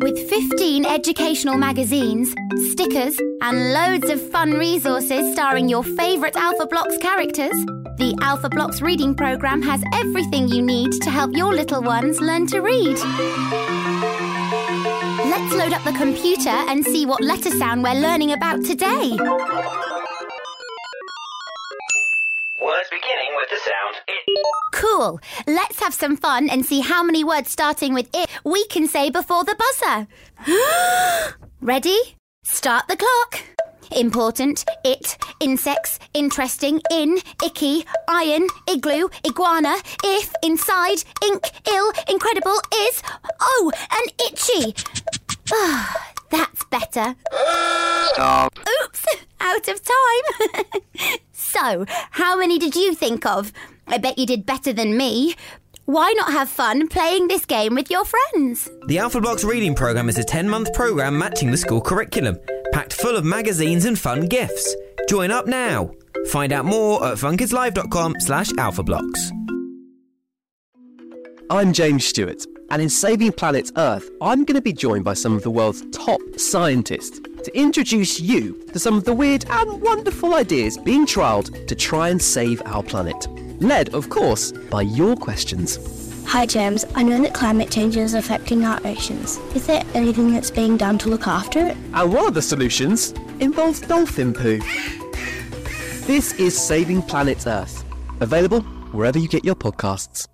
With 15 educational magazines, stickers, and loads of fun resources starring your favourite Alphablocks characters, the Alphablocks reading programme has everything you need to help your little ones learn to read. Let's load up the computer and see what letter sound we're learning about today. Words beginning with the sound I. Cool. Let's have some fun and see how many words starting with it we can say before the buzzer. Ready? Start the clock. Important, it, insects, interesting, in, icky, iron, igloo, iguana, if, inside, ink, ill, incredible, is, oh, and itchy. Ah, That's better. Stop. Oops, out of time. so, how many did you think of? I bet you did better than me. Why not have fun playing this game with your friends? The Alphablocks reading program is a 10 month program matching the school curriculum, packed full of magazines and fun gifts. Join up now. Find out more at funkidslive.com slash alphablocks. I'm James Stewart, and in Saving Planet Earth, I'm going to be joined by some of the world's top scientists to introduce you to some of the weird and wonderful ideas being trialled to try and save our planet. Led, of course, by your questions. Hi, James. I know that climate change is affecting our oceans. Is there anything that's being done to look after it? And one of the solutions involves dolphin poo. This is Saving Planet Earth, available wherever you get your podcasts.